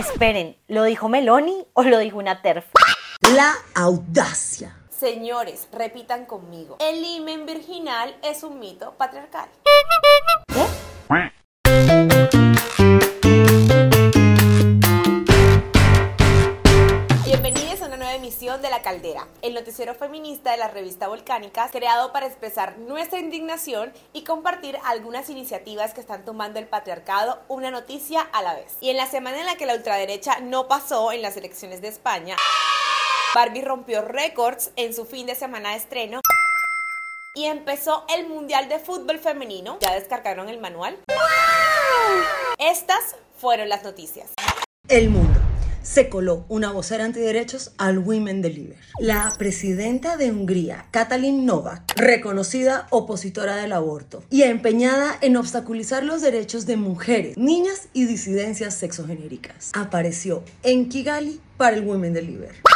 Esperen, ¿lo dijo Meloni o lo dijo una TERF? La audacia. Señores, repitan conmigo. El himen virginal es un mito patriarcal. La Caldera, el noticiero feminista de la revista Volcánicas, creado para expresar nuestra indignación y compartir algunas iniciativas que están tomando el patriarcado una noticia a la vez. Y en la semana en la que la ultraderecha no pasó en las elecciones de España, Barbie rompió récords en su fin de semana de estreno y empezó el Mundial de Fútbol Femenino. ¿Ya descargaron el manual? Estas fueron las noticias. El mundo. Se coló una vocera antiderechos al Women Deliver. La presidenta de Hungría, Katalin Novak, reconocida opositora del aborto y empeñada en obstaculizar los derechos de mujeres, niñas y disidencias sexogenéricas, apareció en Kigali para el Women Deliver.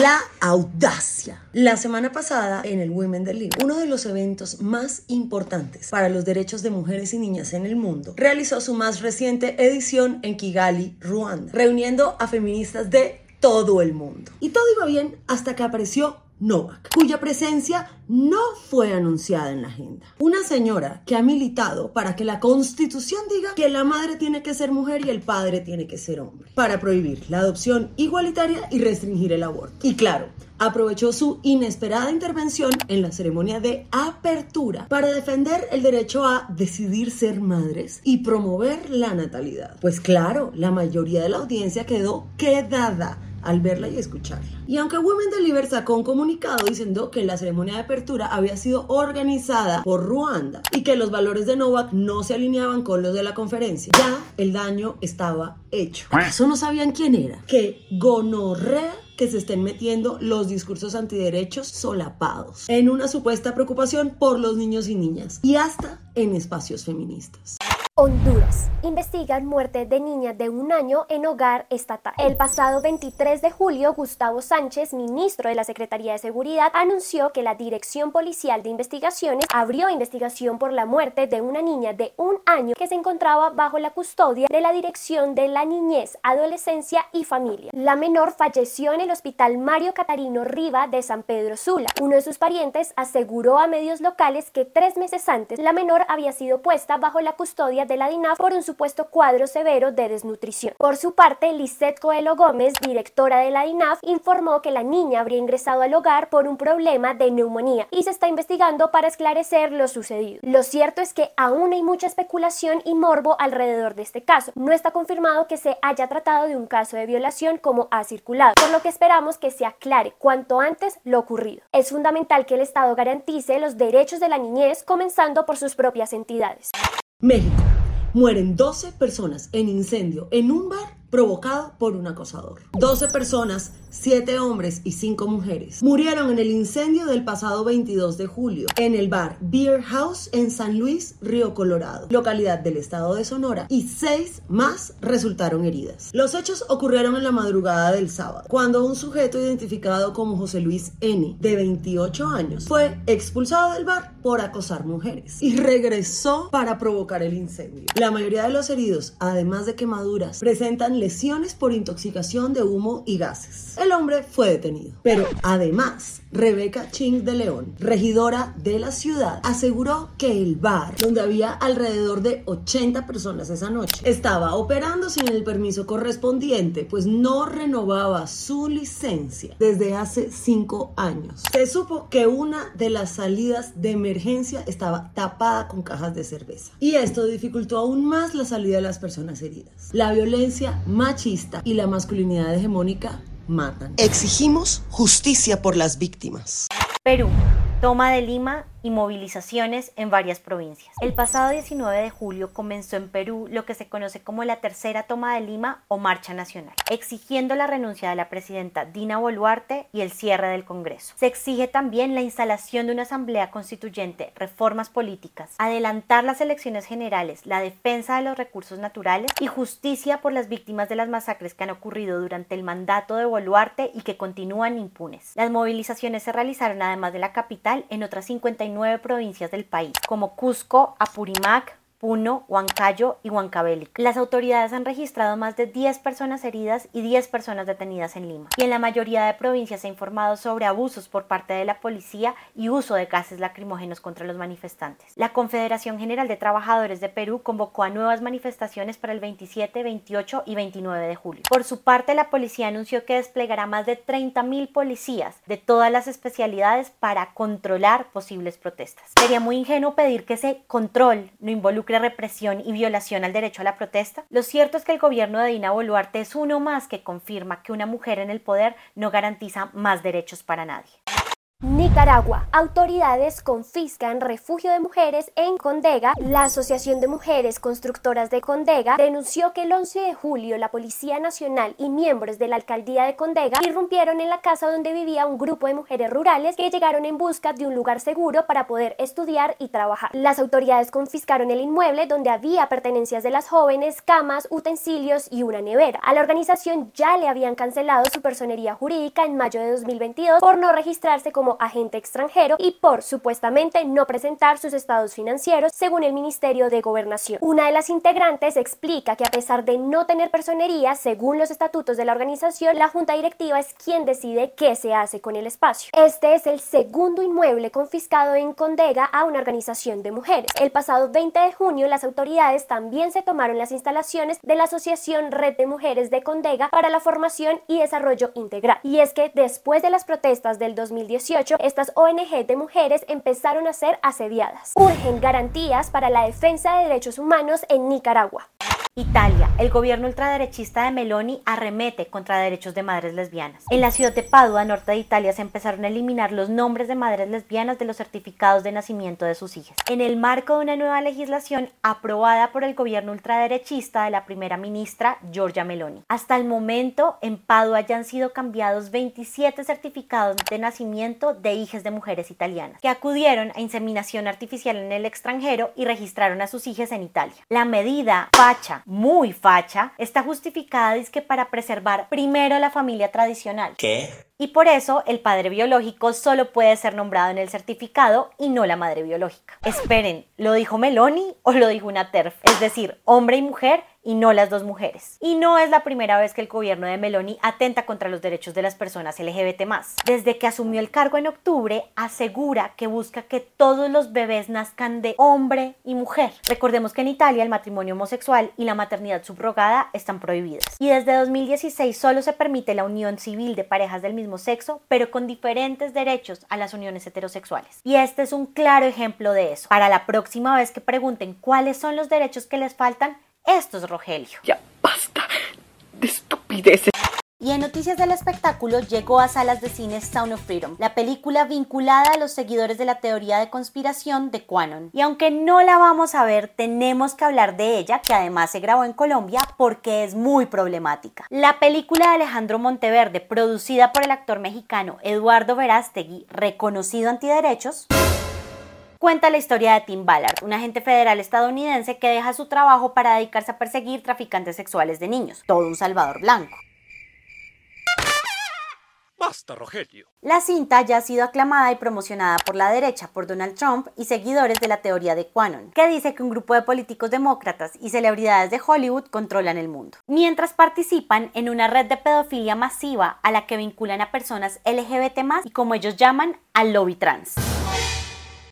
La audacia. La semana pasada, en el Women Deliver, uno de los eventos más importantes para los derechos de mujeres y niñas en el mundo, realizó su más reciente edición en Kigali, Ruanda, reuniendo a feministas de todo el mundo. Y todo iba bien hasta que apareció Novak, cuya presencia no fue anunciada en la agenda. Una señora que ha militado para que la constitución diga que la madre tiene que ser mujer y el padre tiene que ser hombre, para prohibir la adopción igualitaria y restringir el aborto. Y claro, aprovechó su inesperada intervención en la ceremonia de apertura para defender el derecho a decidir ser madres y promover la natalidad. Pues claro, la mayoría de la audiencia quedó quedada al verla y escucharla. Y aunque Women Deliver sacó un comunicado diciendo que la ceremonia de apertura había sido organizada por Ruanda y que los valores de Novak no se alineaban con los de la conferencia, ya el daño estaba hecho. ¿Acaso no sabían quién era? Que gonorrea que se estén metiendo los discursos antiderechos solapados en una supuesta preocupación por los niños y niñas y hasta en espacios feministas. Honduras. Investigan muerte de niña de un año en hogar estatal. El pasado 23 de julio, Gustavo Sánchez, ministro de la Secretaría de Seguridad, anunció que la Dirección Policial de Investigaciones abrió investigación por la muerte de una niña de un año que se encontraba bajo la custodia de la Dirección de la Niñez, Adolescencia y Familia. La menor falleció en el Hospital Mario Catarino Riva de San Pedro Sula. Uno de sus parientes aseguró a medios locales que tres meses antes la menor había sido puesta bajo la custodia de la DINAF por un supuesto cuadro severo de desnutrición. Por su parte, Lisette Coelho Gómez, directora de la DINAF, informó que la niña habría ingresado al hogar por un problema de neumonía y se está investigando para esclarecer lo sucedido. Lo cierto es que aún hay mucha especulación y morbo alrededor de este caso. No está confirmado que se haya tratado de un caso de violación como ha circulado, por lo que esperamos que se aclare cuanto antes lo ocurrido. Es fundamental que el Estado garantice los derechos de la niñez comenzando por sus propias entidades. México. Mueren 12 personas en incendio en un bar provocado por un acosador. 12 personas, 7 hombres y 5 mujeres murieron en el incendio del pasado 22 de julio en el bar Beer House en San Luis, Río Colorado, localidad del estado de Sonora, y 6 más resultaron heridas. Los hechos ocurrieron en la madrugada del sábado, cuando un sujeto identificado como José Luis N, de 28 años, fue expulsado del bar por acosar mujeres y regresó para provocar el incendio. La mayoría de los heridos, además de quemaduras, presentan lesiones por intoxicación de humo y gases. El hombre fue detenido. Pero además, Rebeca Ching de León, regidora de la ciudad, aseguró que el bar, donde había alrededor de 80 personas esa noche, estaba operando sin el permiso correspondiente, pues no renovaba su licencia desde hace 5 años. Se supo que una de las salidas de emergencia estaba tapada con cajas de cerveza. Y esto dificultó aún más la salida de las personas heridas. La violencia machista y la masculinidad hegemónica matan. Exigimos justicia por las víctimas. Perú. Toma de Lima y movilizaciones en varias provincias. El pasado 19 de julio comenzó en Perú lo que se conoce como la tercera toma de Lima o Marcha Nacional, exigiendo la renuncia de la presidenta Dina Boluarte y el cierre del Congreso. Se exige también la instalación de una asamblea constituyente, reformas políticas, adelantar las elecciones generales, la defensa de los recursos naturales y justicia por las víctimas de las masacres que han ocurrido durante el mandato de Boluarte y que continúan impunes. Las movilizaciones se realizaron además de la capital en otras 59 provincias del país, como Cusco, Apurímac, Puno, Huancayo y Huancavelic. Las autoridades han registrado más de 10 personas heridas y 10 personas detenidas en Lima. Y en la mayoría de provincias se ha informado sobre abusos por parte de la policía y uso de gases lacrimógenos contra los manifestantes. La Confederación General de Trabajadores de Perú convocó a nuevas manifestaciones para el 27, 28 y 29 de julio. Por su parte, la policía anunció que desplegará más de 30.000 policías de todas las especialidades para controlar posibles protestas. Sería muy ingenuo pedir que ese control no involucre represión y violación al derecho a la protesta? Lo cierto es que el gobierno de Dina Boluarte es uno más que confirma que una mujer en el poder no garantiza más derechos para nadie. Nicaragua. Autoridades confiscan refugio de mujeres en Condega. La Asociación de Mujeres Constructoras de Condega denunció que el 11 de julio la Policía Nacional y miembros de la Alcaldía de Condega irrumpieron en la casa donde vivía un grupo de mujeres rurales que llegaron en busca de un lugar seguro para poder estudiar y trabajar. Las autoridades confiscaron el inmueble donde había pertenencias de las jóvenes, camas, utensilios y una nevera. A la organización ya le habían cancelado su personería jurídica en mayo de 2022 por no registrarse como agente extranjero y por supuestamente no presentar sus estados financieros según el Ministerio de Gobernación. Una de las integrantes explica que a pesar de no tener personería, según los estatutos de la organización, la junta directiva es quien decide qué se hace con el espacio. Este es el segundo inmueble confiscado en Condega a una organización de mujeres. El pasado 20 de junio las autoridades también se tomaron las instalaciones de la Asociación Red de Mujeres de Condega para la formación y desarrollo integral. Y es que después de las protestas del 2018, estas ONG de mujeres empezaron a ser asediadas. Urgen garantías para la defensa de derechos humanos en Nicaragua. Italia, el gobierno ultraderechista de Meloni arremete contra derechos de madres lesbianas. En la ciudad de Padua, norte de Italia, se empezaron a eliminar los nombres de madres lesbianas de los certificados de nacimiento de sus hijas, en el marco de una nueva legislación aprobada por el gobierno ultraderechista de la primera ministra Giorgia Meloni. Hasta el momento, en Padua ya han sido cambiados 27 certificados de nacimiento de hijas de mujeres italianas, que acudieron a inseminación artificial en el extranjero y registraron a sus hijas en Italia. La medida muy facha, está justificada que para preservar primero la familia tradicional. ¿Qué? Y por eso el padre biológico solo puede ser nombrado en el certificado y no la madre biológica. Esperen, ¿lo dijo Meloni o lo dijo una TERF? Es decir, hombre y mujer y no las dos mujeres. Y no es la primera vez que el gobierno de Meloni atenta contra los derechos de las personas LGBT. Desde que asumió el cargo en octubre, asegura que busca que todos los bebés nazcan de hombre y mujer. Recordemos que en Italia el matrimonio homosexual y la maternidad subrogada están prohibidas. Y desde 2016 solo se permite la unión civil de parejas del mismo pero con diferentes derechos a las uniones heterosexuales. Y este es un claro ejemplo de eso. Para la próxima vez que pregunten cuáles son los derechos que les faltan, esto es Rogelio. Ya basta de estupideces. Y en noticias del espectáculo llegó a salas de cine Sound of Freedom, la película vinculada a los seguidores de la teoría de conspiración de Quanon. Y aunque no la vamos a ver, tenemos que hablar de ella, que además se grabó en Colombia porque es muy problemática. La película de Alejandro Monteverde, producida por el actor mexicano Eduardo Verástegui, reconocido antiderechos, cuenta la historia de Tim Ballard, un agente federal estadounidense que deja su trabajo para dedicarse a perseguir traficantes sexuales de niños, todo un salvador blanco. Basta, Rogelio. La cinta ya ha sido aclamada y promocionada por la derecha, por Donald Trump y seguidores de la teoría de Quanon, que dice que un grupo de políticos demócratas y celebridades de Hollywood controlan el mundo, mientras participan en una red de pedofilia masiva a la que vinculan a personas LGBT y como ellos llaman, al lobby trans.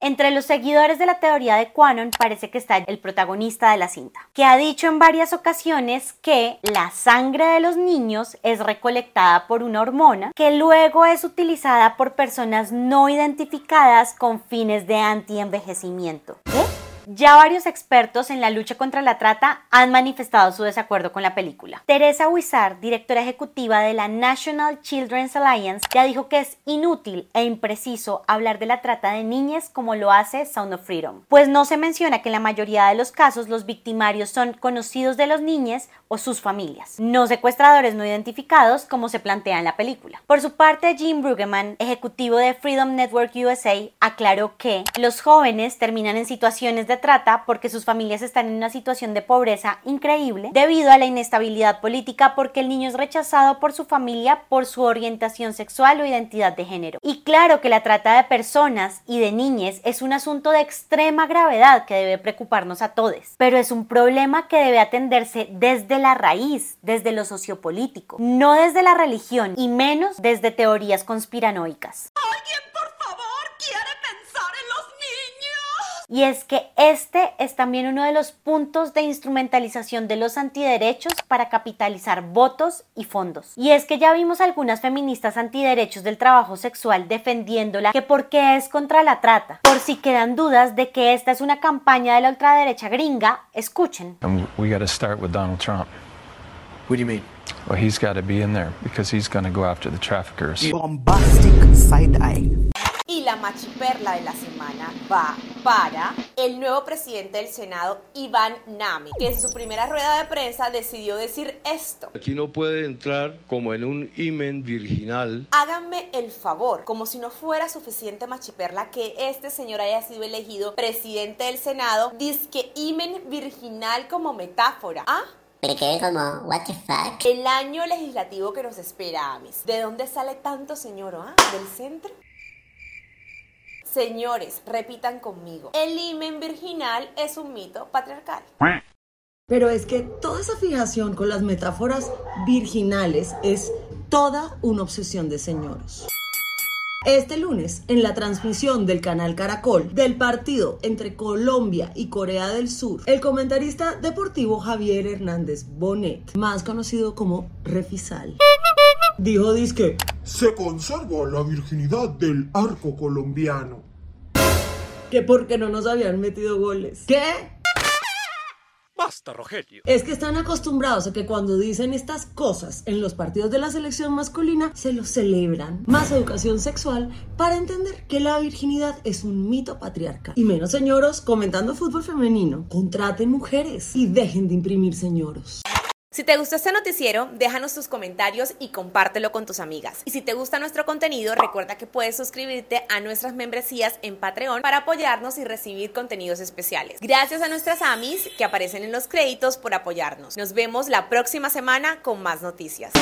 Entre los seguidores de la teoría de Quanon parece que está el protagonista de la cinta, que ha dicho en varias ocasiones que la sangre de los niños es recolectada por una hormona que luego es utilizada por personas no identificadas con fines de anti-envejecimiento. ¿Qué? Ya varios expertos en la lucha contra la trata han manifestado su desacuerdo con la película. Teresa Huizar, directora ejecutiva de la National Children's Alliance, ya dijo que es inútil e impreciso hablar de la trata de niñas como lo hace Sound of Freedom, pues no se menciona que en la mayoría de los casos los victimarios son conocidos de los niños o sus familias, no secuestradores no identificados como se plantea en la película. Por su parte, Jim Brueggemann, ejecutivo de Freedom Network USA, aclaró que los jóvenes terminan en situaciones de trata porque sus familias están en una situación de pobreza increíble debido a la inestabilidad política porque el niño es rechazado por su familia por su orientación sexual o identidad de género. Y claro que la trata de personas y de niñas es un asunto de extrema gravedad que debe preocuparnos a todos, pero es un problema que debe atenderse desde la raíz, desde lo sociopolítico, no desde la religión y menos desde teorías conspiranoicas. ¿Alguien, por favor, quiere pensar en los niños? Y es que este es también uno de los puntos de instrumentalización de los antiderechos para capitalizar votos y fondos. Y es que ya vimos algunas feministas antiderechos del trabajo sexual defendiéndola que porque es contra la trata. Por si quedan dudas de que esta es una campaña de la ultraderecha gringa, escuchen. And we got to start with Donald Trump. What do you mean? Well, he's got to be in there because he's going to go after the traffickers. Bombastic side eye. Y la machiperla de la semana va para el nuevo presidente del Senado, Iván Nami, que en su primera rueda de prensa decidió decir esto. Aquí no puede entrar como en un imen virginal. Háganme el favor, como si no fuera suficiente machiperla que este señor haya sido elegido presidente del Senado, dice que imen virginal como metáfora. ¿Ah? Pero que como, what the fuck? El año legislativo que nos espera, Amis. ¿De dónde sale tanto señor, ah? ¿Del centro? Señores, repitan conmigo. El imen virginal es un mito patriarcal. Pero es que toda esa fijación con las metáforas virginales es toda una obsesión de señoros. Este lunes, en la transmisión del canal Caracol del partido entre Colombia y Corea del Sur, el comentarista deportivo Javier Hernández Bonet, más conocido como Refisal, dijo disque se conserva la virginidad del arco colombiano. Que porque no nos habían metido goles. ¿Qué? Basta, Rogelio. Es que están acostumbrados a que cuando dicen estas cosas en los partidos de la selección masculina se los celebran. Más educación sexual para entender que la virginidad es un mito patriarcal. Y menos señoros comentando fútbol femenino. Contraten mujeres y dejen de imprimir señoros. Si te gustó este noticiero, déjanos tus comentarios y compártelo con tus amigas. Y si te gusta nuestro contenido, recuerda que puedes suscribirte a nuestras membresías en Patreon para apoyarnos y recibir contenidos especiales. Gracias a nuestras amis que aparecen en los créditos por apoyarnos. Nos vemos la próxima semana con más noticias.